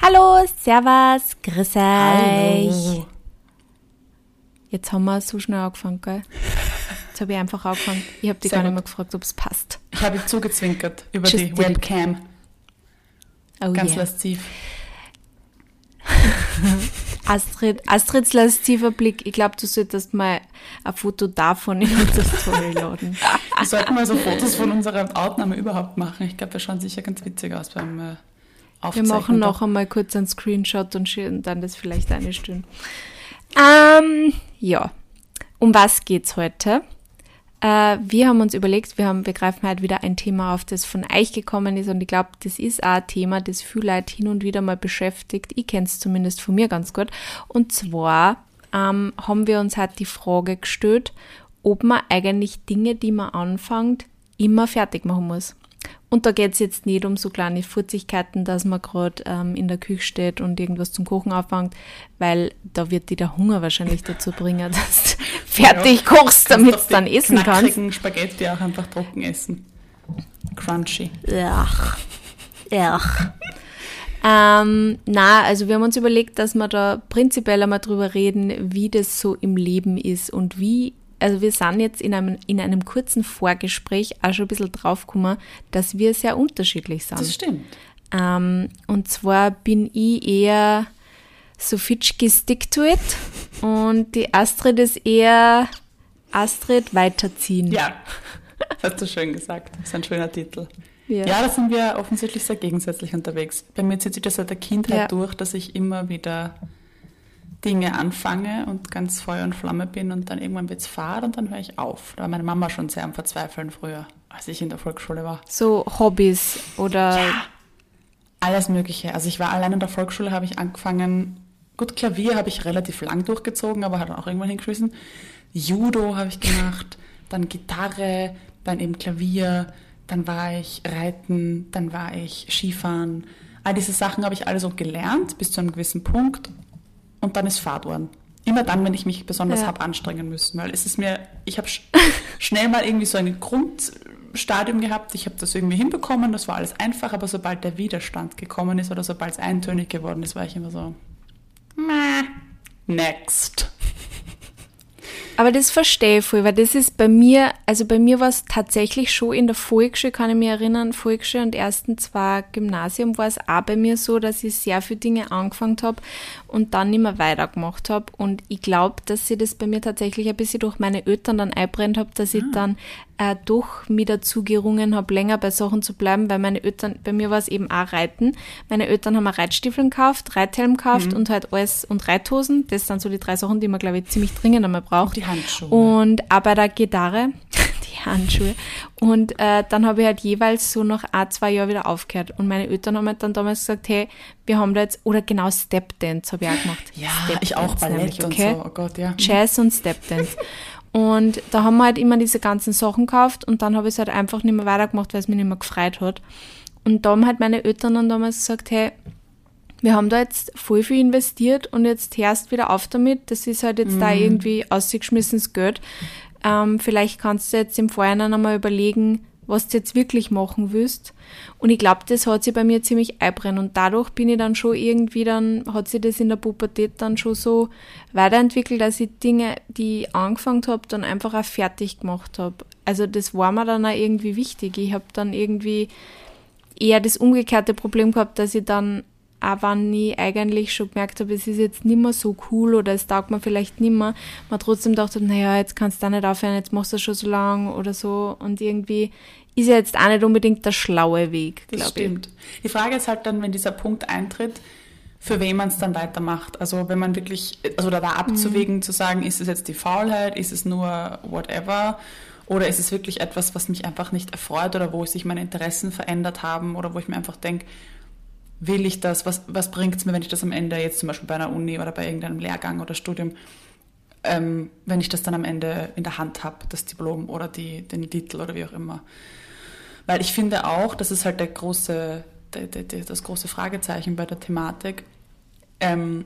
Hallo, Servus, grüß euch. Hallo. Jetzt haben wir so schnell angefangen, gell? Jetzt habe ich einfach angefangen. Ich habe dich Sehr gar nicht mehr gefragt, ob es passt. Ich habe zugezwinkert über Just die. Webcam. Oh Ganz yeah. lasziv. Astrid, Astrids lasziver Blick. Ich glaube, du solltest mal ein Foto davon in unsere Story laden. Wir sollten mal so Fotos von unserer Aufnahme überhaupt machen. Ich glaube, wir schauen sicher ganz witzig aus beim äh, Wir Aufzeichnen. machen noch einmal kurz einen Screenshot und dann das vielleicht eine Stunde. Ähm, ja. Um was geht's heute? Äh, wir haben uns überlegt, wir, haben, wir greifen halt wieder ein Thema auf, das von euch gekommen ist und ich glaube, das ist auch ein Thema, das viele Leute hin und wieder mal beschäftigt. Ich kenne es zumindest von mir ganz gut. Und zwar ähm, haben wir uns halt die Frage gestellt, ob man eigentlich Dinge, die man anfängt, immer fertig machen muss. Und da geht's jetzt nicht um so kleine Furzigkeiten, dass man gerade ähm, in der Küche steht und irgendwas zum Kochen anfängt, weil da wird dir der Hunger wahrscheinlich dazu bringen, dass du fertig kochst, damit du dann essen kannst. Spaghetti auch einfach trocken essen. Crunchy. Ach, ach. Ähm, na, also wir haben uns überlegt, dass wir da prinzipiell einmal drüber reden, wie das so im Leben ist und wie, also wir sind jetzt in einem, in einem kurzen Vorgespräch auch schon ein bisschen draufgekommen, dass wir sehr unterschiedlich sind. Das stimmt. Ähm, und zwar bin ich eher so Fitschki stick to it und die Astrid ist eher Astrid weiterziehen. Ja, hast du schön gesagt. Das ist ein schöner Titel. Ja. Ja, da sind wir offensichtlich sehr gegensätzlich unterwegs. Bei mir zieht sich das seit der Kindheit Ja. durch, dass ich immer wieder Dinge anfange und ganz Feuer und Flamme bin und dann irgendwann wird's fad und dann höre ich auf. Da war meine Mama schon sehr am Verzweifeln früher, als ich in der Volksschule war. So Hobbys oder Alles Mögliche. Also ich war allein in der Volksschule, habe ich angefangen. Gut, Klavier habe ich relativ lang durchgezogen, aber hat auch irgendwann hingeschmissen. Judo habe ich gemacht, dann Gitarre, dann eben Klavier, dann war ich Reiten, dann war ich Skifahren. All diese Sachen habe ich alle so gelernt bis zu einem gewissen Punkt und dann ist Fahrt worden. Immer dann, wenn ich mich besonders Ja. habe anstrengen müssen, weil es ist mir, ich habe sch schnell mal irgendwie so ein Grundstadium gehabt, ich habe das irgendwie hinbekommen, das war alles einfach, aber sobald der Widerstand gekommen ist oder sobald es eintönig geworden ist, war ich immer so, next. Aber das verstehe ich voll, weil das ist bei mir, also bei mir war es tatsächlich schon in der Volksschule, kann ich mich erinnern, Volksschule und ersten zwei Gymnasium war es auch bei mir so, dass ich sehr viele Dinge angefangen habe und dann nicht mehr weitergemacht habe. Und ich glaube, dass sie das bei mir tatsächlich ein bisschen durch meine Eltern dann einbrennt habe, dass ich dann äh, doch mir dazu gerungen habe, länger bei Sachen zu bleiben, weil meine Eltern, bei mir war es eben auch Reiten. Meine Eltern haben Reitstiefeln gekauft, Reithelm gekauft und halt alles und Reithosen. Das sind so die drei Sachen, die man, glaube ich, ziemlich dringend einmal braucht. Handschuhe. Und auch bei der Gitarre, die Handschuhe. Und äh, dann habe ich halt jeweils so nach ein, zwei Jahren wieder aufgehört. Und meine Eltern haben halt dann damals gesagt, hey, wir haben da jetzt, oder genau Step Dance habe ich auch gemacht. ja, Step ich auch Ballett nämlich, und okay? so, oh Gott, ja. Jazz und Stepdance. Und da haben wir halt immer diese ganzen Sachen gekauft und dann habe ich es halt einfach nicht mehr weitergemacht, weil es mich nicht mehr gefreut hat. Und da haben halt meine Eltern dann damals gesagt, hey, wir haben da jetzt voll viel investiert und jetzt hörst wieder auf damit. Das ist halt jetzt da irgendwie ausgeschmissenes Geld. Ähm, vielleicht kannst du jetzt im Vorhinein einmal überlegen, was du jetzt wirklich machen willst. Und ich glaube, das hat sich bei mir ziemlich einbrennt. Und dadurch bin ich dann schon irgendwie dann, hat sich das in der Pubertät dann schon so weiterentwickelt, dass ich Dinge, die ich angefangen habe, dann einfach auch fertig gemacht habe. Also das war mir dann auch irgendwie wichtig. Ich habe dann irgendwie eher das umgekehrte Problem gehabt, dass ich dann, auch wenn ich eigentlich schon gemerkt habe, es ist jetzt nicht mehr so cool oder es taugt mir vielleicht nicht mehr, man trotzdem dachte, naja, jetzt kannst du auch nicht aufhören, jetzt machst du das schon so lang oder so und irgendwie ist ja jetzt auch nicht unbedingt der schlaue Weg, Das glaube ich. stimmt. Die Frage ist halt dann, wenn dieser Punkt eintritt, für wen man es dann weitermacht. Also wenn man wirklich, also da, da abzuwägen, zu sagen, ist es jetzt die Faulheit, ist es nur whatever, oder ist es wirklich etwas, was mich einfach nicht erfreut oder wo sich meine Interessen verändert haben oder wo ich mir einfach denke, will ich das, was, was bringt es mir, wenn ich das am Ende jetzt zum Beispiel bei einer Uni oder bei irgendeinem Lehrgang oder Studium, ähm, wenn ich das dann am Ende in der Hand habe, das Diplom oder die, den Titel oder wie auch immer. Weil ich finde auch, das ist halt der große, der, der, der, das große Fragezeichen bei der Thematik. Ähm,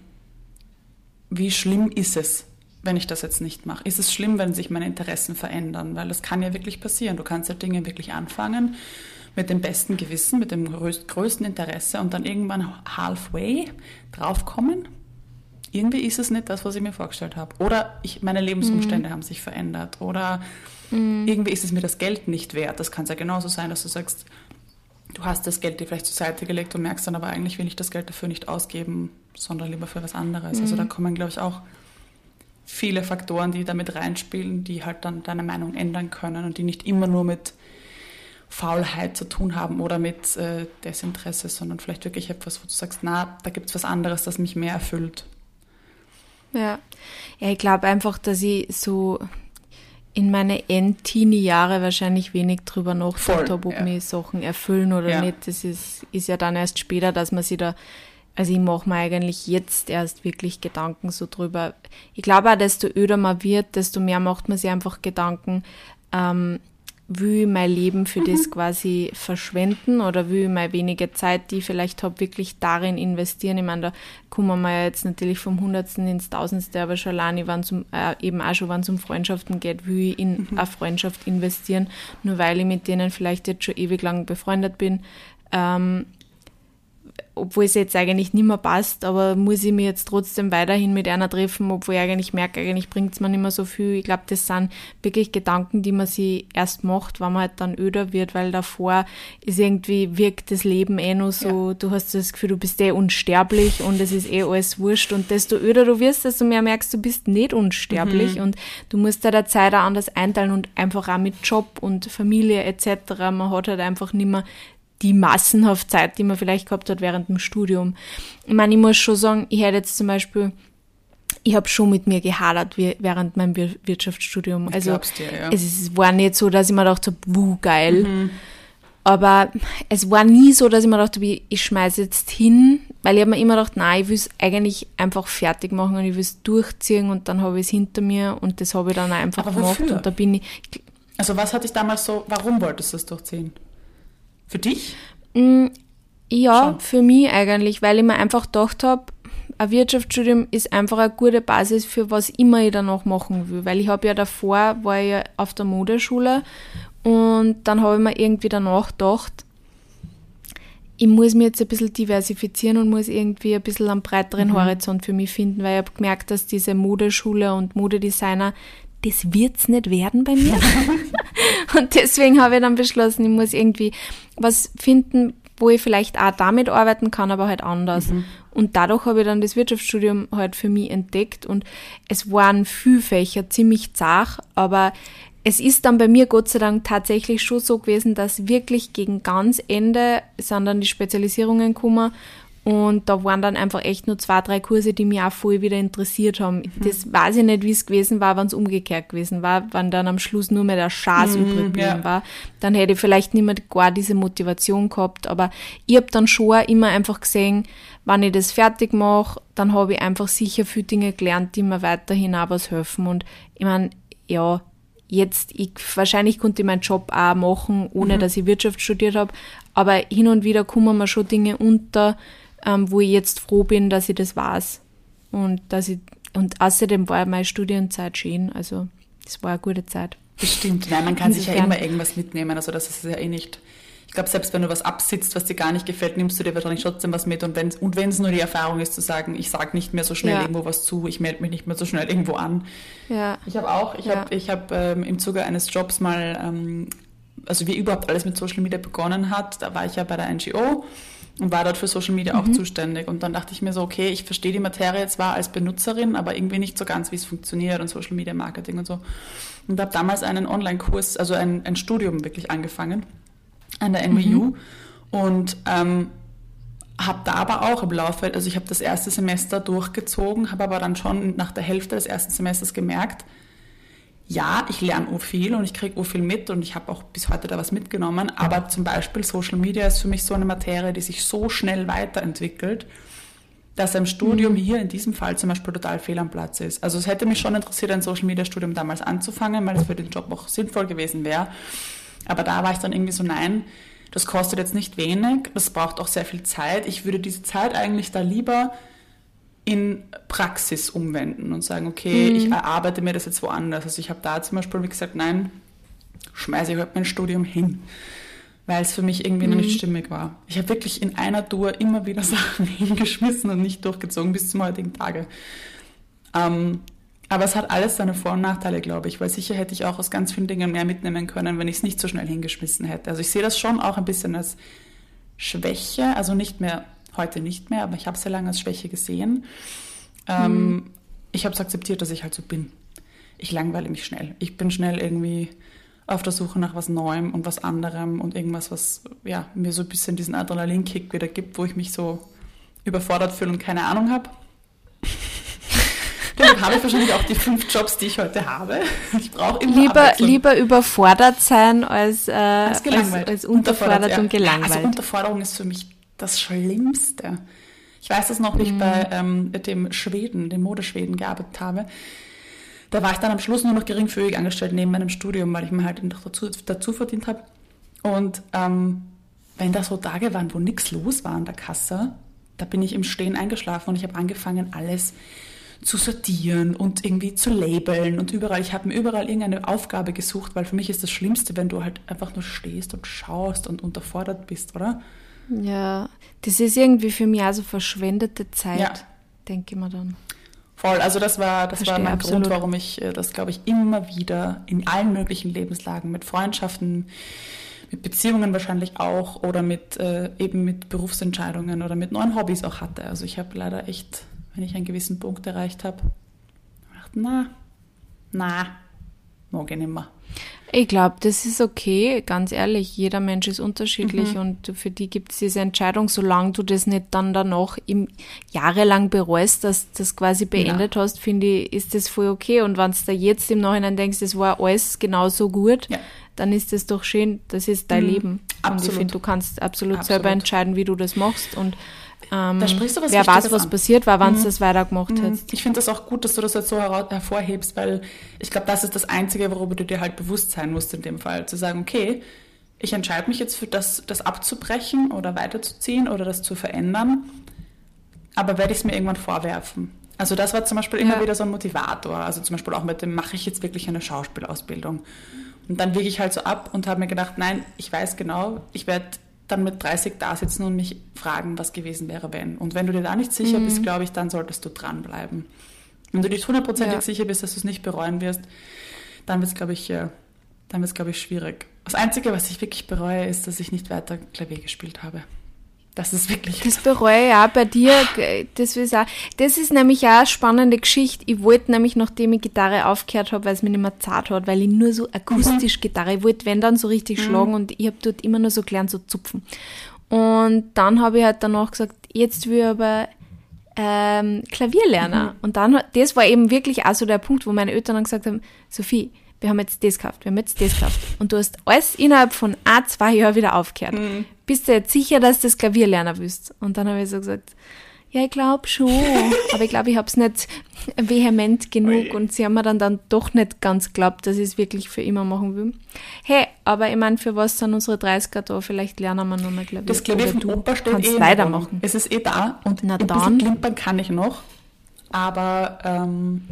wie schlimm ist es, wenn ich das jetzt nicht mache? Ist es schlimm, wenn sich meine Interessen verändern? Weil das kann ja wirklich passieren. Du kannst ja Dinge wirklich anfangen, mit dem besten Gewissen, mit dem größten Interesse und dann irgendwann halfway draufkommen, irgendwie ist es nicht das, was ich mir vorgestellt habe. Oder ich, meine Lebensumstände mhm. haben sich verändert. Oder mhm. irgendwie ist es mir das Geld nicht wert. Das kann es ja genauso sein, dass du sagst, du hast das Geld dir vielleicht zur Seite gelegt und merkst dann aber eigentlich will ich das Geld dafür nicht ausgeben, sondern lieber für was anderes. Mhm. Also da mhm. kommen, glaube ich, auch viele Faktoren, die damit reinspielen, die halt dann deine Meinung ändern können und die nicht immer nur mit Faulheit zu tun haben oder mit äh, Desinteresse, sondern vielleicht wirklich etwas, wo du sagst, na, da gibt es was anderes, das mich mehr erfüllt. Ja, ja ich glaube einfach, dass ich so in meine End-Teenie-Jahre wahrscheinlich wenig drüber nachgedacht habe, ob ja. mich Sachen erfüllen oder ja. nicht. Das ist, ist ja dann erst später, dass man sich da, also ich mache mir eigentlich jetzt erst wirklich Gedanken so drüber. Ich glaube auch, desto öder man wird, desto mehr macht man sich einfach Gedanken, ähm, will mein Leben für mhm. das quasi verschwenden oder will meine wenige Zeit, die ich vielleicht habe, wirklich darin investieren. Ich meine, da kommen wir ja jetzt natürlich vom Hundertsten ins Tausendste, aber schon alleine, wenn es äh, eben auch schon, wenn es um Freundschaften geht, will ich in mhm. eine Freundschaft investieren, nur weil ich mit denen vielleicht jetzt schon ewig lang befreundet bin. Ähm, obwohl es jetzt eigentlich nicht mehr passt, aber muss ich mich jetzt trotzdem weiterhin mit einer treffen, obwohl ich eigentlich merke, eigentlich bringt es mir nicht mehr so viel. Ich glaube, das sind wirklich Gedanken, die man sich erst macht, wenn man halt dann öder wird, weil davor ist irgendwie, wirkt das Leben eh nur so, ja. du hast das Gefühl, du bist eh unsterblich und es ist eh alles wurscht und desto öder du wirst, desto mehr merkst du, bist nicht unsterblich mhm. und du musst da der Zeit auch anders einteilen und einfach auch mit Job und Familie etc. Man hat halt einfach nicht mehr die massenhaft Zeit, die man vielleicht gehabt hat während dem Studium. Ich meine, ich muss schon sagen, ich hätte jetzt zum Beispiel, ich habe schon mit mir gehadert während meinem Wirtschaftsstudium. Also dir, ja. es war nicht so, dass ich mir dachte, wuh, geil. Mhm. Aber es war nie so, dass ich mir dachte, ich schmeiße jetzt hin, weil ich habe mir immer gedacht, nein, ich will es eigentlich einfach fertig machen und ich will es durchziehen und dann habe ich es hinter mir und das habe ich dann einfach Aber gemacht. Wofür? Und da bin ich. Also was hatte ich damals so, warum wolltest du es durchziehen? Für dich? Mm, ja, Schon. für mich eigentlich, weil ich mir einfach gedacht habe, ein Wirtschaftsstudium ist einfach eine gute Basis für was immer ich danach machen will. Weil ich habe ja davor, war ich ja auf der Modeschule und dann habe ich mir irgendwie danach gedacht, ich muss mich jetzt ein bisschen diversifizieren und muss irgendwie ein bisschen einen breiteren mhm. Horizont für mich finden, weil ich habe gemerkt, dass diese Modeschule und Modedesigner, das wird's nicht werden bei mir. und deswegen habe ich dann beschlossen, ich muss irgendwie was finden, wo ich vielleicht auch damit arbeiten kann, aber halt anders. Mhm. Und dadurch habe ich dann das Wirtschaftsstudium halt für mich entdeckt und es waren viele Fächer ziemlich zart, aber es ist dann bei mir Gott sei Dank tatsächlich schon so gewesen, dass wirklich gegen ganz Ende sind dann die Spezialisierungen gekommen und da waren dann einfach echt nur zwei, drei Kurse, die mich auch voll wieder interessiert haben. Mhm. Das weiß ich nicht, wie es gewesen war, wenn es umgekehrt gewesen war, wenn dann am Schluss nur mehr der Schaß mhm, übrig geblieben ja. war. Dann hätte ich vielleicht nicht mehr gar diese Motivation gehabt. Aber ich habe dann schon immer einfach gesehen, wenn ich das fertig mache, dann habe ich einfach sicher viele Dinge gelernt, die mir weiterhin auch was helfen. Und ich meine, ja, jetzt, ich, wahrscheinlich konnte ich meinen Job auch machen, ohne mhm. dass ich Wirtschaft studiert habe. Aber hin und wieder kommen mir schon Dinge unter, ähm, wo ich jetzt froh bin, dass ich das weiß. Und dass ich, und außerdem war meine Studienzeit schön. Also, das war eine gute Zeit. Bestimmt. Nein, man kann Insofern. sich ja immer irgendwas mitnehmen. Also, das ist ja eh nicht. Ich glaube, selbst wenn du was absitzt, was dir gar nicht gefällt, nimmst du dir wahrscheinlich trotzdem was mit. Und wenn und es nur die Erfahrung ist, zu sagen, ich sage nicht mehr so schnell ja. irgendwo was zu, ich melde mich nicht mehr so schnell irgendwo an. Ja. Ich habe auch, ich ja. habe ich hab, ähm, im Zuge eines Jobs mal, ähm, also wie überhaupt alles mit Social Media begonnen hat, da war ich ja bei der NGO und war dort für Social Media auch mhm. zuständig. Und dann dachte ich mir so, okay, ich verstehe die Materie zwar als Benutzerin, aber irgendwie nicht so ganz, wie es funktioniert und Social Media Marketing und so. Und habe damals einen Online-Kurs, also ein, ein Studium wirklich angefangen an der NWU mhm. und ähm, habe da aber auch im Laufe, also ich habe das erste Semester durchgezogen, habe aber dann schon nach der Hälfte des ersten Semesters gemerkt, ja, ich lerne viel und ich kriege viel mit und ich habe auch bis heute da was mitgenommen, aber zum Beispiel Social Media ist für mich so eine Materie, die sich so schnell weiterentwickelt, dass ein Studium mhm. hier in diesem Fall zum Beispiel total fehl am Platz ist. Also es hätte mich schon interessiert, ein Social Media Studium damals anzufangen, weil es für den Job auch sinnvoll gewesen wäre. Aber da war ich dann irgendwie so, nein, das kostet jetzt nicht wenig, das braucht auch sehr viel Zeit. Ich würde diese Zeit eigentlich da lieber in Praxis umwenden und sagen, okay, mhm. ich erarbeite mir das jetzt woanders. Also ich habe da zum Beispiel wie gesagt, nein, schmeiße ich halt mein Studium hin. weil es für mich irgendwie mhm. noch nicht stimmig war. Ich habe wirklich in einer Tour immer wieder Sachen hingeschmissen und nicht durchgezogen bis zum heutigen Tage. Ähm, aber es hat alles seine Vor- und Nachteile, glaube ich, weil sicher hätte ich auch aus ganz vielen Dingen mehr mitnehmen können, wenn ich es nicht so schnell hingeschmissen hätte. Also ich sehe das schon auch ein bisschen als Schwäche, also nicht mehr, heute nicht mehr, aber ich habe es sehr lange als Schwäche gesehen. Ähm, mhm. Ich habe es akzeptiert, dass ich halt so bin. Ich langweile mich schnell. Ich bin schnell irgendwie auf der Suche nach was Neuem und was anderem und irgendwas, was ja, mir so ein bisschen diesen Adrenalinkick wieder gibt, wo ich mich so überfordert fühle und keine Ahnung habe. Deshalb habe ich wahrscheinlich auch die fünf Jobs, die ich heute habe. Ich brauche immer lieber, lieber überfordert sein als, äh, als, als, als unterfordert ja. und gelangweilt. Also Unterforderung ist für mich das Schlimmste. Ich weiß das noch, wie ich mhm. bei ähm, dem Schweden, dem Modeschweden gearbeitet habe. Da war ich dann am Schluss nur noch geringfügig angestellt neben meinem Studium, weil ich mir halt noch dazu, dazu verdient habe. Und ähm, wenn da so Tage waren, wo nichts los war an der Kasse, da bin ich im Stehen eingeschlafen und ich habe angefangen, alles zu sortieren und irgendwie zu labeln und überall. Ich habe mir überall irgendeine Aufgabe gesucht, weil für mich ist das Schlimmste, wenn du halt einfach nur stehst und schaust und unterfordert bist, oder? Ja, das ist irgendwie für mich also verschwendete Zeit, ja. denke ich mir dann. Voll, also das war, das war mein absolut. Grund, warum ich äh, das, glaube ich, immer wieder in allen möglichen Lebenslagen mit Freundschaften, mit Beziehungen wahrscheinlich auch oder mit äh, eben mit Berufsentscheidungen oder mit neuen Hobbys auch hatte. Also ich habe leider echt wenn ich einen gewissen Punkt erreicht habe, gedacht, na, na, nicht mehr. Ich glaube, das ist okay, ganz ehrlich. Jeder Mensch ist unterschiedlich mhm. und für die gibt es diese Entscheidung, solange du das nicht dann danach im, jahrelang bereust, dass das quasi beendet ja. hast, finde ich, ist das voll okay. Und wenn du da jetzt im Nachhinein denkst, das war alles genauso gut, ja. dann ist das doch schön, das ist dein mhm. Leben. Absolut. Und ich finde, du kannst absolut, absolut, selber entscheiden, wie du das machst und ähm, da sprichst du was wer weiß, was an. passiert war, wenn mhm. du das weitergemacht mhm. hättest. Ich finde das auch gut, dass du das jetzt so hervorhebst, weil ich glaube, das ist das Einzige, worüber du dir halt bewusst sein musst in dem Fall. Zu sagen, okay, ich entscheide mich jetzt für das, das abzubrechen oder weiterzuziehen oder das zu verändern, aber werde ich es mir irgendwann vorwerfen. Also das war zum Beispiel immer ja. wieder so ein Motivator. Also zum Beispiel auch mit dem, mache ich jetzt wirklich eine Schauspielausbildung? Und dann wiege ich halt so ab und habe mir gedacht, nein, ich weiß genau, ich werde dann mit 30 da sitzen und mich fragen, was gewesen wäre, wenn. Und wenn du dir da nicht sicher mhm. bist, glaube ich, dann solltest du dranbleiben. Wenn du dich hundertprozentig ja. sicher bist, dass du es nicht bereuen wirst, dann wird es, glaube ich, äh, dann wird es, glaube ich, schwierig. Das Einzige, was ich wirklich bereue, ist, dass ich nicht weiter Klavier gespielt habe. Das ist wirklich. Das bereue ich auch bei dir. Das, ist auch, das ist nämlich auch eine spannende Geschichte. Ich wollte nämlich, nachdem ich Gitarre aufgehört habe, weil es mir nicht mehr zart hat, weil ich nur so akustisch mhm. Gitarre, ich wollte, wenn dann so richtig mhm. schlagen und ich habe dort immer nur so gelernt, so zupfen. Und dann habe ich halt danach gesagt, jetzt will ich aber ähm, Klavier lernen. Mhm. Und dann, das war eben wirklich auch so der Punkt, wo meine Eltern dann gesagt haben, Sophie, wir haben jetzt das gekauft, wir haben jetzt das gekauft. Und du hast alles innerhalb von ein, zwei Jahren wieder aufgehört. Mhm. Bist du jetzt sicher, dass du das Klavier lernen willst? Und dann habe ich so gesagt, ja, ich glaube schon. Aber ich glaube, ich habe es nicht vehement genug Oi. und sie haben mir dann, dann doch nicht ganz geglaubt, dass ich es wirklich für immer machen will. Hey, aber ich meine, für was sind unsere 30er da? Vielleicht lernen wir noch mal Klavier. Das Klavier von Opa steht kannst eh weitermachen. Es ist eh da und Na ein dann. bisschen klimpern kann ich noch. Aber ähm,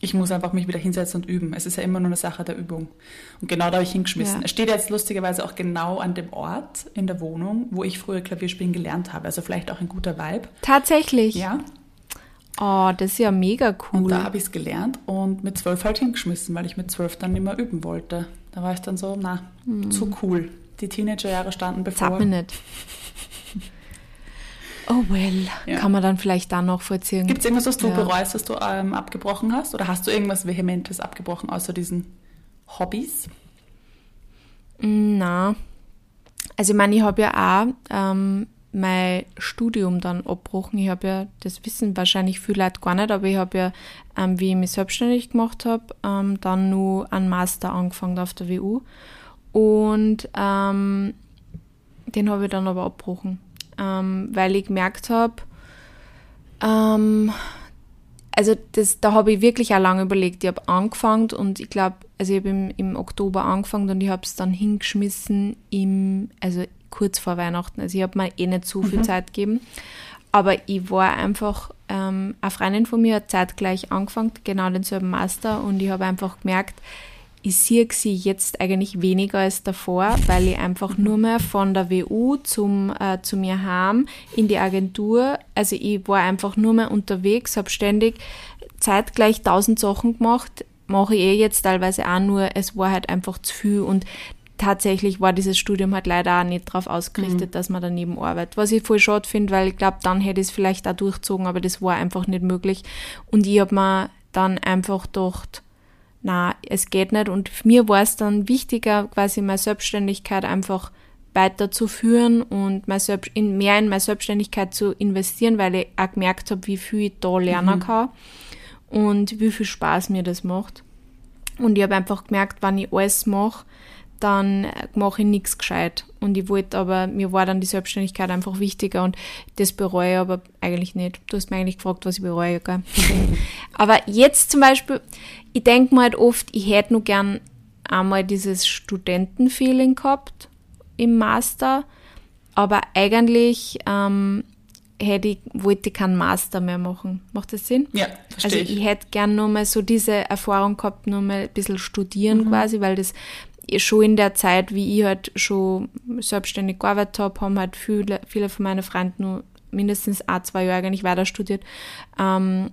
ich muss einfach mich wieder hinsetzen und üben. Es ist ja immer nur eine Sache der Übung. Und genau da habe ich hingeschmissen. Ja. Es steht jetzt lustigerweise auch genau an dem Ort in der Wohnung, wo ich früher Klavierspielen gelernt habe. Also vielleicht auch ein guter Vibe. Tatsächlich? Ja. Oh, das ist ja mega cool. Und da habe ich es gelernt und mit zwölf halt hingeschmissen, weil ich mit zwölf dann nicht mehr üben wollte. Da war ich dann so, na, mhm. zu cool. Die Teenagerjahre standen bevor. Sag mir nicht. Oh well, ja. kann man dann vielleicht da noch vorziehen. Gibt es irgendwas, was du ja. bereust, dass du ähm, abgebrochen hast? Oder hast du irgendwas Vehementes abgebrochen, außer diesen Hobbys? Na, also ich meine, ich habe ja auch ähm, mein Studium dann abgebrochen. Ich habe ja, das wissen wahrscheinlich viele Leute gar nicht, aber ich habe ja, ähm, wie ich mich selbstständig gemacht habe, ähm, dann nur einen Master angefangen auf der WU. Und ähm, den habe ich dann aber abgebrochen ähm, weil ich gemerkt habe, ähm, also das, da habe ich wirklich auch lange überlegt. Ich habe angefangen und ich glaube, also ich habe im, im Oktober angefangen und ich habe es dann hingeschmissen im, also kurz vor Weihnachten. Also ich habe mir eh nicht so viel mhm. Zeit gegeben. Aber ich war einfach, ähm, eine Freundin von mir hat zeitgleich angefangen, genau denselben Master und ich habe einfach gemerkt, ich sehe sie jetzt eigentlich weniger als davor, weil ich einfach nur mehr von der WU zum, äh, zu mir heim in die Agentur, also ich war einfach nur mehr unterwegs, habe ständig zeitgleich tausend Sachen gemacht, mache ich eh jetzt teilweise auch nur, es war halt einfach zu viel und tatsächlich war dieses Studium halt leider auch nicht darauf ausgerichtet, mhm. dass man daneben arbeitet. Was ich voll schade finde, weil ich glaube, dann hätte ich es vielleicht auch durchzogen, aber das war einfach nicht möglich. Und ich habe mir dann einfach gedacht, na, es geht nicht. Und mir war es dann wichtiger, quasi meine Selbstständigkeit einfach weiterzuführen und mehr in meine Selbstständigkeit zu investieren, weil ich auch gemerkt habe, wie viel ich da lernen mhm. kann und wie viel Spaß mir das macht. Und ich habe einfach gemerkt, wenn ich alles mache, dann mache ich nichts gescheit. Und ich wollte aber, mir war dann die Selbstständigkeit einfach wichtiger und das bereue ich aber eigentlich nicht. Du hast mir eigentlich gefragt, was ich bereue, gell? aber jetzt zum Beispiel, ich denke mir halt oft, ich hätte nur gern einmal dieses Studentenfeeling gehabt im Master, aber eigentlich ähm, hätte ich, wollte ich keinen Master mehr machen. Macht das Sinn? Ja, verstehe Also ich, ich hätte gern nur mal so diese Erfahrung gehabt, nur mal ein bisschen studieren mhm. quasi, weil das schon in der Zeit, wie ich halt schon selbstständig gearbeitet habe, haben halt viele, viele von meinen Freunden nur mindestens ein, zwei Jahre nicht weiter studiert. Ähm,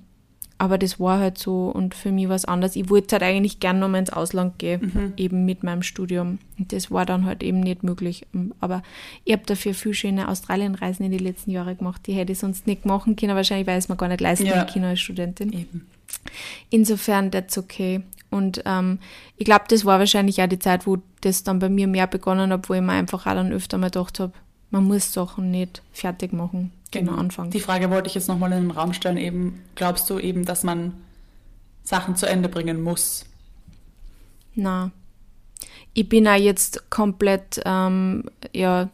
aber das war halt so und für mich war es anders. Ich wollte halt eigentlich gerne nochmal ins Ausland gehen, mhm. eben mit meinem Studium. Und das war dann halt eben nicht möglich. Aber ich habe dafür viel schöne Australienreisen in den letzten Jahren gemacht. Die hätte ich sonst nicht machen können, wahrscheinlich, weil es mir gar nicht leisten ja. kann als Studentin. Eben. Insofern, that's okay. Und ähm, ich glaube, das war wahrscheinlich auch die Zeit, wo das dann bei mir mehr begonnen hat, wo ich mir einfach auch dann öfter mal gedacht habe, man muss Sachen nicht fertig machen, genau. Anfang. Die Frage wollte ich jetzt nochmal in den Raum stellen. Eben, glaubst du eben, dass man Sachen zu Ende bringen muss? Na, ich bin auch jetzt komplett, ähm, ja,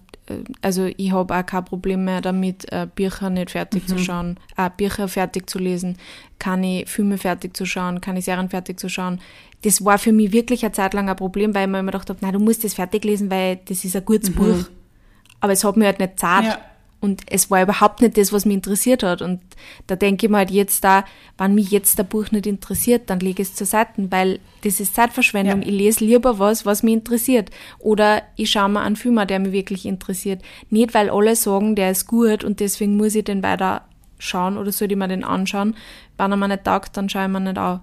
also ich habe auch kein Problem mehr damit, äh, Bücher nicht fertig mhm. zu schauen, äh, Bücher fertig zu lesen, kann ich Filme fertig zu schauen, kann ich Serien fertig zu schauen. Das war für mich wirklich eine Zeit lang ein Problem, weil ich mir immer gedacht habe, nein, du musst das fertig lesen, weil das ist ein gutes mhm. Buch. Aber es hat mir halt nicht zart. Ja. Und es war überhaupt nicht das, was mich interessiert hat. Und da denke ich mir halt jetzt da, wenn mich jetzt der Buch nicht interessiert, dann lege ich es zur Seite, weil das ist Zeitverschwendung. Ja. Ich lese lieber was, was mich interessiert. Oder ich schaue mir einen Film an, der mich wirklich interessiert. Nicht, weil alle sagen, der ist gut und deswegen muss ich den weiter schauen oder soll ich mir den anschauen. Wenn er mir nicht taugt, dann schaue ich mir nicht an.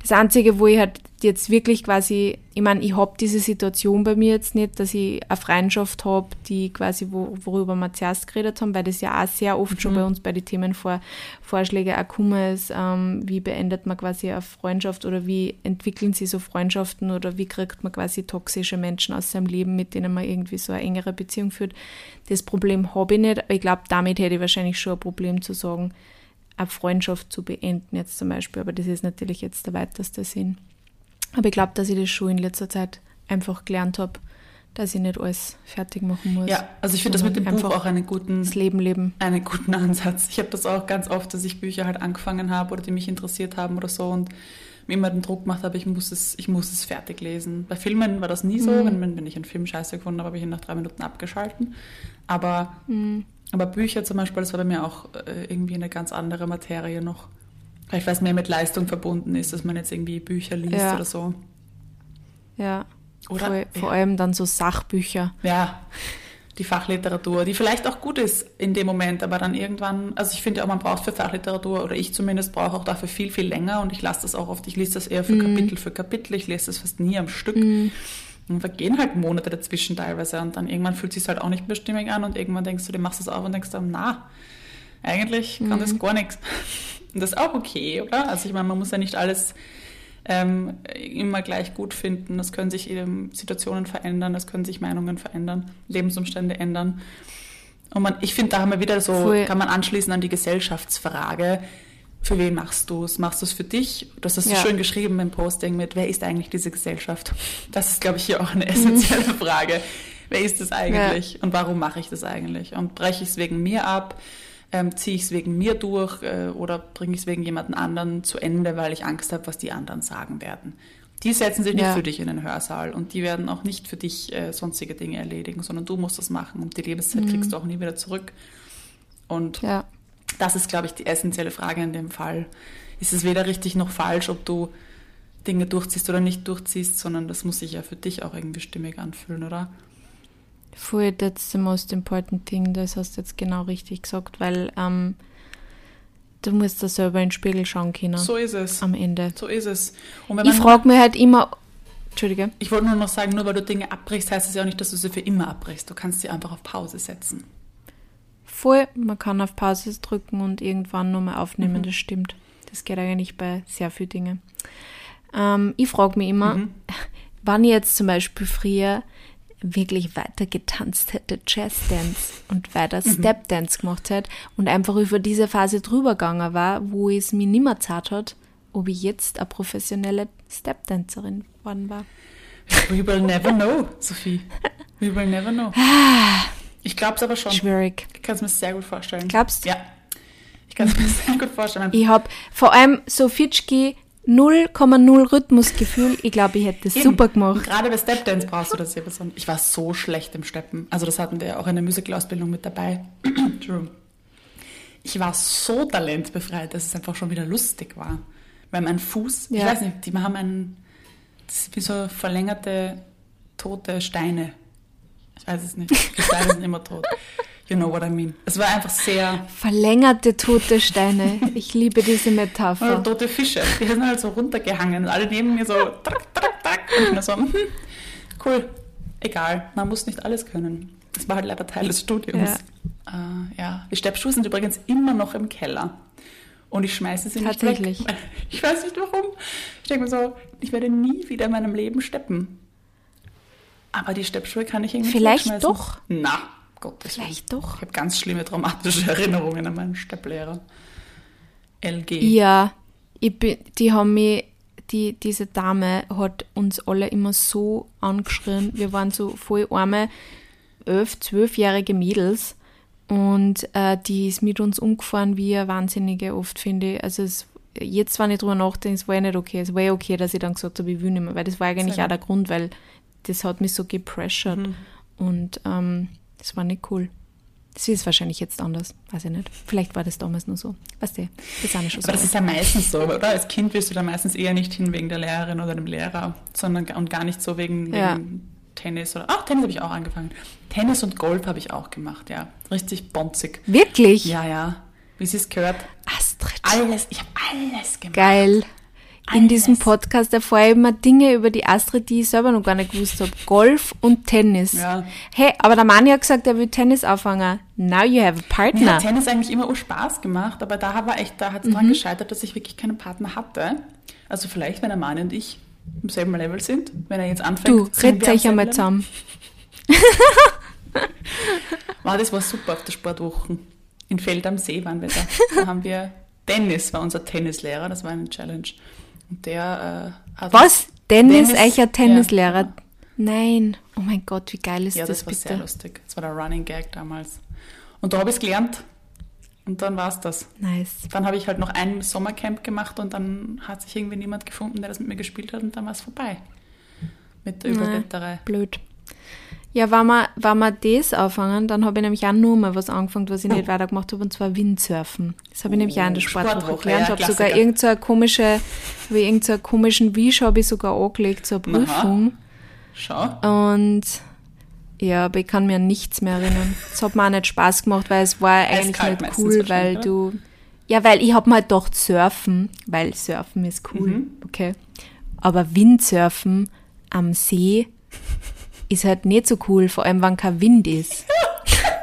Das Einzige, wo ich halt jetzt wirklich quasi, ich meine, ich habe diese Situation bei mir jetzt nicht, dass ich eine Freundschaft habe, die quasi, wo, worüber wir zuerst geredet haben, weil das ja auch sehr oft mhm. schon bei uns bei den Themen vor, Vorschläge auch gekommen ist, ähm, wie beendet man quasi eine Freundschaft oder wie entwickeln sie so Freundschaften oder wie kriegt man quasi toxische Menschen aus seinem Leben, mit denen man irgendwie so eine engere Beziehung führt. Das Problem habe ich nicht, aber ich glaube, damit hätte ich wahrscheinlich schon ein Problem zu sagen, eine Freundschaft zu beenden jetzt zum Beispiel. Aber das ist natürlich jetzt der weiteste Sinn. Aber ich glaube, dass ich das schon in letzter Zeit einfach gelernt habe, dass ich nicht alles fertig machen muss. Ja, also ich finde das mit dem Buch auch einen guten, das Leben leben. einen guten Ansatz. Ich habe das auch ganz oft, dass ich Bücher halt angefangen habe oder die mich interessiert haben oder so und mir immer den Druck gemacht habe, ich muss es, ich muss es fertig lesen. Bei Filmen war das nie so. Mhm. Wenn, wenn ich einen Film scheiße gefunden habe, habe ich ihn nach drei Minuten abgeschalten. Aber mhm. Aber Bücher zum Beispiel, das war bei mir auch äh, irgendwie eine ganz andere Materie noch. Vielleicht weil es mehr mit Leistung verbunden ist, dass man jetzt irgendwie Bücher liest ja. oder so. Ja. Oder? Vor, vor allem dann so Sachbücher. Ja, die Fachliteratur, die vielleicht auch gut ist in dem Moment, aber dann irgendwann, also ich finde auch, man braucht für Fachliteratur, oder ich zumindest brauche auch dafür viel, viel länger und ich lasse das auch oft, ich lese das eher für mm. Kapitel für Kapitel, ich lese das fast nie am Stück. Mm. Und vergehen halt Monate dazwischen teilweise und dann irgendwann fühlt es sich halt auch nicht mehr stimmig an und irgendwann denkst du, du machst es auf und denkst dann, na, eigentlich kann mhm. das gar nichts. Und das ist auch okay, oder? Also ich meine, man muss ja nicht alles ähm, immer gleich gut finden. Es können sich eben Situationen verändern, es können sich Meinungen verändern, Lebensumstände ändern. Und man, ich finde, da haben wir wieder so, Voll. kann man anschließen an die Gesellschaftsfrage für wen machst du es? Machst du es für dich? Du hast das ja. schön geschrieben im Posting mit, wer ist eigentlich diese Gesellschaft? Das ist, glaube ich, hier auch eine essentielle mhm. Frage. Wer ist es eigentlich ja. und warum mache ich das eigentlich? Und breche ich es wegen mir ab? Ähm, ziehe ich es wegen mir durch äh, oder bringe ich es wegen jemand anderen zu Ende, weil ich Angst habe, was die anderen sagen werden? Die setzen sich nicht ja. für dich in den Hörsaal und die werden auch nicht für dich äh, sonstige Dinge erledigen, sondern du musst das machen und die Lebenszeit mhm. kriegst du auch nie wieder zurück. Und ja das ist, glaube ich, die essentielle Frage in dem Fall. Ist es weder richtig noch falsch, ob du Dinge durchziehst oder nicht durchziehst, sondern das muss sich ja für dich auch irgendwie stimmig anfühlen, oder? Voll, that's the most important thing. Das hast du jetzt genau richtig gesagt, weil ähm, du musst da selber in den Spiegel schauen können. So ist es. Am Ende. So ist es. Ich frage mich halt immer, Entschuldige. Ich wollte nur noch sagen, nur weil du Dinge abbrichst, heißt es ja auch nicht, dass du sie für immer abbrichst. Du kannst sie einfach auf Pause setzen. Voll, man kann auf Pause drücken und irgendwann nochmal aufnehmen, mhm. das stimmt. Das geht eigentlich bei sehr vielen Dingen. Ähm, ich frage mich immer, mhm. wann ich jetzt zum Beispiel früher wirklich weiter getanzt hätte, Jazzdance und weiter mhm. Stepdance gemacht hätte und einfach über diese Phase drüber gegangen war, wo es mir nimmer zart hat, ob ich jetzt eine professionelle Stepdancerin geworden war. We will never know, Sophie. We will never know. Ich glaube es aber schon. Schwierig. Ich kann es mir sehr gut vorstellen. Glaubst du? Ja. Ich kann es mir sehr gut vorstellen. Ich habe vor allem so Fitschki 0,0 Rhythmusgefühl. Ich glaube, ich hätte es super gemacht. Gerade bei Stepdance brauchst du das ja besonders. Ich war so schlecht im Steppen. Also das hatten wir ja auch in der Musicalausbildung mit dabei. True. Ich war so talentbefreit, dass es einfach schon wieder lustig war. Weil mein Fuß, ja. ich weiß nicht, die haben einen, das ist wie so verlängerte tote Steine. Ich weiß es nicht. Die Steine sind immer tot. You know what I mean. Es war einfach sehr. Verlängerte tote Steine. Ich liebe diese Metapher. Oder tote Fische. Die sind halt so runtergehangen und alle neben mir so track, track, track. Und ich mir so, hm, cool. Egal, man muss nicht alles können. Das war halt leider Teil des Studiums. Ja. Uh, ja. Die Steppschuhe sind übrigens immer noch im Keller. Und ich schmeiße sie nicht Tatsächlich. weg. Ich weiß nicht warum. Ich denke mir so, ich werde nie wieder in meinem Leben steppen. Aber die Steppschuhe kann ich irgendwie Vielleicht doch. Na, Gottes Vielleicht doch. Ich habe ganz schlimme traumatische Erinnerungen an meinen Stepplehrer. LG. Ja, ich bin, die haben mich, die, diese Dame hat uns alle immer so angeschrien. Wir waren so voll arme, elf, zwölfjährige Mädels und äh, die ist mit uns umgefahren wie eine Wahnsinnige oft, finde ich. Also es, jetzt, wenn ich drüber nachdenke, es war ja nicht okay. Es war ja okay, dass ich dann gesagt habe, ich will nicht mehr, weil das war eigentlich Sehr auch der Grund, weil das hat mich so gepressured. Mhm. Und ähm, das war nicht cool. Das ist wahrscheinlich jetzt anders, weiß ich nicht. Vielleicht war das damals nur so. Weißt du, das ist auch nicht schon so. Aber das ist ja meistens so, oder? Als Kind wirst du da meistens eher nicht hin wegen der Lehrerin oder dem Lehrer, sondern und gar nicht so wegen, ja. wegen Tennis oder. Ach, Tennis habe ich auch angefangen. Tennis und Golf habe ich auch gemacht, ja. Richtig bonzig. Wirklich? Ja, ja. Wie sie es gehört. Astrid. Alles, ich habe alles gemacht. Geil in diesem Podcast erfahre ich immer Dinge über die Astrid, die ich selber noch gar nicht gewusst habe. Golf und Tennis. Ja. Hey, aber der Mann hat gesagt, er will Tennis anfangen. Now you have a partner. Mir hat Tennis eigentlich immer Spaß gemacht, aber da war echt, da hat es mhm. dran gescheitert, dass ich wirklich keinen Partner hatte. Also vielleicht, wenn der Mann und ich im selben Level sind, wenn er jetzt anfängt. Du, redet euch einmal zusammen. wow, das war super auf der Sportwoche. In Feld am See waren wir da. Da haben wir Dennis war unser Tennislehrer, das war eine Challenge. Und der äh, hat. Was? Dennis, Dennis Eicher Tennislehrer? Ja. Nein. Oh mein Gott, wie geil ist ja, das, das war bitte? sehr lustig. Das war der Running Gag damals. Und da habe ich es gelernt. Und dann war es das. Nice. Dann habe ich halt noch ein Sommercamp gemacht und dann hat sich irgendwie niemand gefunden, der das mit mir gespielt hat und dann war es vorbei. Mit der Überblätterei. Blöd. Ja, wenn wir, wenn wir das anfangen, dann habe ich nämlich auch nur mal was angefangen, was ich nicht weitergemacht habe, und zwar Windsurfen. Das habe ich nämlich auch in der oh, Sportwoche, Sportwoche gelernt. Ich ja, habe sogar irgendeine so komische, habe irgendeinen komischen Wisch habe ich sogar angelegt zur Prüfung. Aha. Schau. Und ja, aber ich kann mir nichts mehr erinnern. Es hat mir auch nicht Spaß gemacht, weil es war eigentlich nicht cool, weil du. Ja, weil ich habe mal halt gedacht, surfen, weil surfen ist cool, mhm. okay. Aber Windsurfen am See ist halt nicht so cool, vor allem wenn kein Wind ist.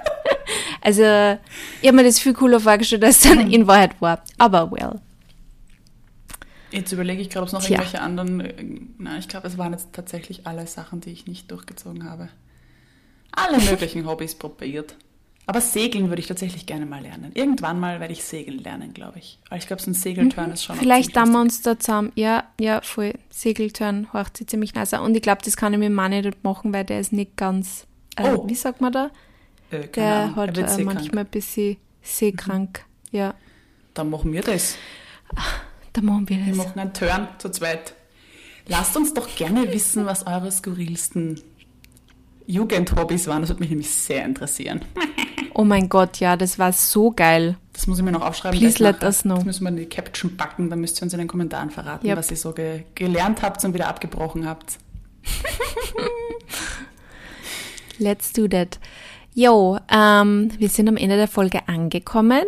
also, ich habe mir das viel cooler vorgestellt, als es dann in Wahrheit war. Aber well. Jetzt überlege ich gerade, ob es noch Tja. irgendwelche anderen. Äh, na, ich glaube, es waren jetzt tatsächlich alle Sachen, die ich nicht durchgezogen habe. Alle möglichen Hobbys probiert. Aber Segeln würde ich tatsächlich gerne mal lernen. Irgendwann mal werde ich Segeln lernen, glaube ich. Aber ich glaube, so ein Segelturn mhm. ist schon. Vielleicht da wir uns da zusammen. Ja, ja, voll. Segelturn horcht sich ziemlich nice Und ich glaube, das kann ich mit dem Mann nicht machen, weil der ist nicht ganz. Äh, oh. Wie sagt man da? Äh, der Ahnung. hat äh, manchmal ein bisschen seekrank. Mhm. Ja. Dann machen wir das. Dann machen wir das. Wir machen einen Turn zu zweit. Lasst uns doch gerne wissen, was eure skurrilsten Jugendhobbys waren. Das würde mich nämlich sehr interessieren. Oh mein Gott, ja, das war so geil. Das muss ich mir noch aufschreiben. Please let nachher. us know. Das müssen wir in die Caption backen, dann müsst ihr uns in den Kommentaren verraten, Yep. was ihr so ge gelernt habt und wieder abgebrochen habt. Let's do that. Jo, ähm, wir sind am Ende der Folge angekommen.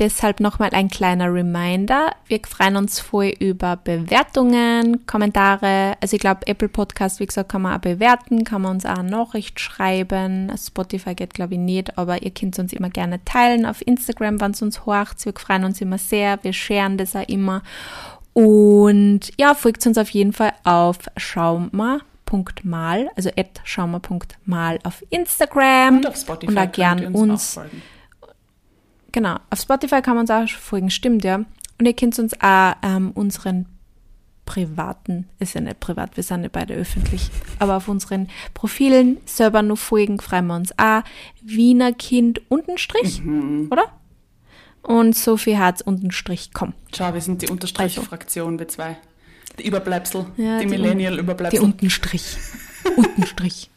Deshalb nochmal ein kleiner Reminder. Wir freuen uns voll über Bewertungen, Kommentare. Also ich glaube, Apple Podcast, wie gesagt, kann man auch bewerten, kann man uns auch eine Nachricht schreiben. Spotify geht, glaube ich, nicht, aber ihr könnt uns immer gerne teilen auf Instagram, wenn es uns horcht. Wir freuen uns immer sehr. Wir scheren das auch immer. Und ja, folgt uns auf jeden Fall auf schauma.mal, also at schauma.mal auf Instagram. Und auf Spotify Und könnt gern uns auch folgen. Genau, auf Spotify kann man uns auch folgen, stimmt ja. Und ihr könnt uns auch ähm, unseren privaten, ist ja nicht privat, wir sind ja beide öffentlich, aber auf unseren Profilen selber noch folgen, freuen wir uns auch. Wiener Kind untenstrich, Mhm. oder? Und Sophie Harz untenstrich komm. Schau, wir sind die Unterstrich-Fraktion, wir zwei. Die Überbleibsel, Ja, die, die Millennial-Überbleibsel. Die Untenstrich. Untenstrich.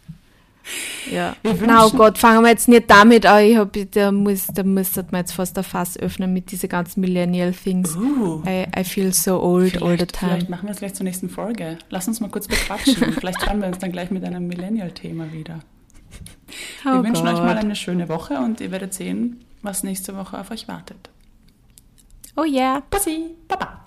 Ja. Na, oh Gott, fangen wir jetzt nicht damit an. Ich hab, da muss, da müsste man jetzt fast ein Fass öffnen mit diesen ganzen Millennial-Things. Uh. I, I feel so old all the Vielleicht, time. vielleicht machen wir es gleich zur nächsten Folge. Lass uns mal kurz bequatschen. vielleicht hören wir uns dann gleich mit einem Millennial-Thema wieder. Wir Oh wünschen euch mal eine schöne Woche und ihr werdet sehen, was nächste Woche auf euch wartet. Oh yeah. Bussi, Baba.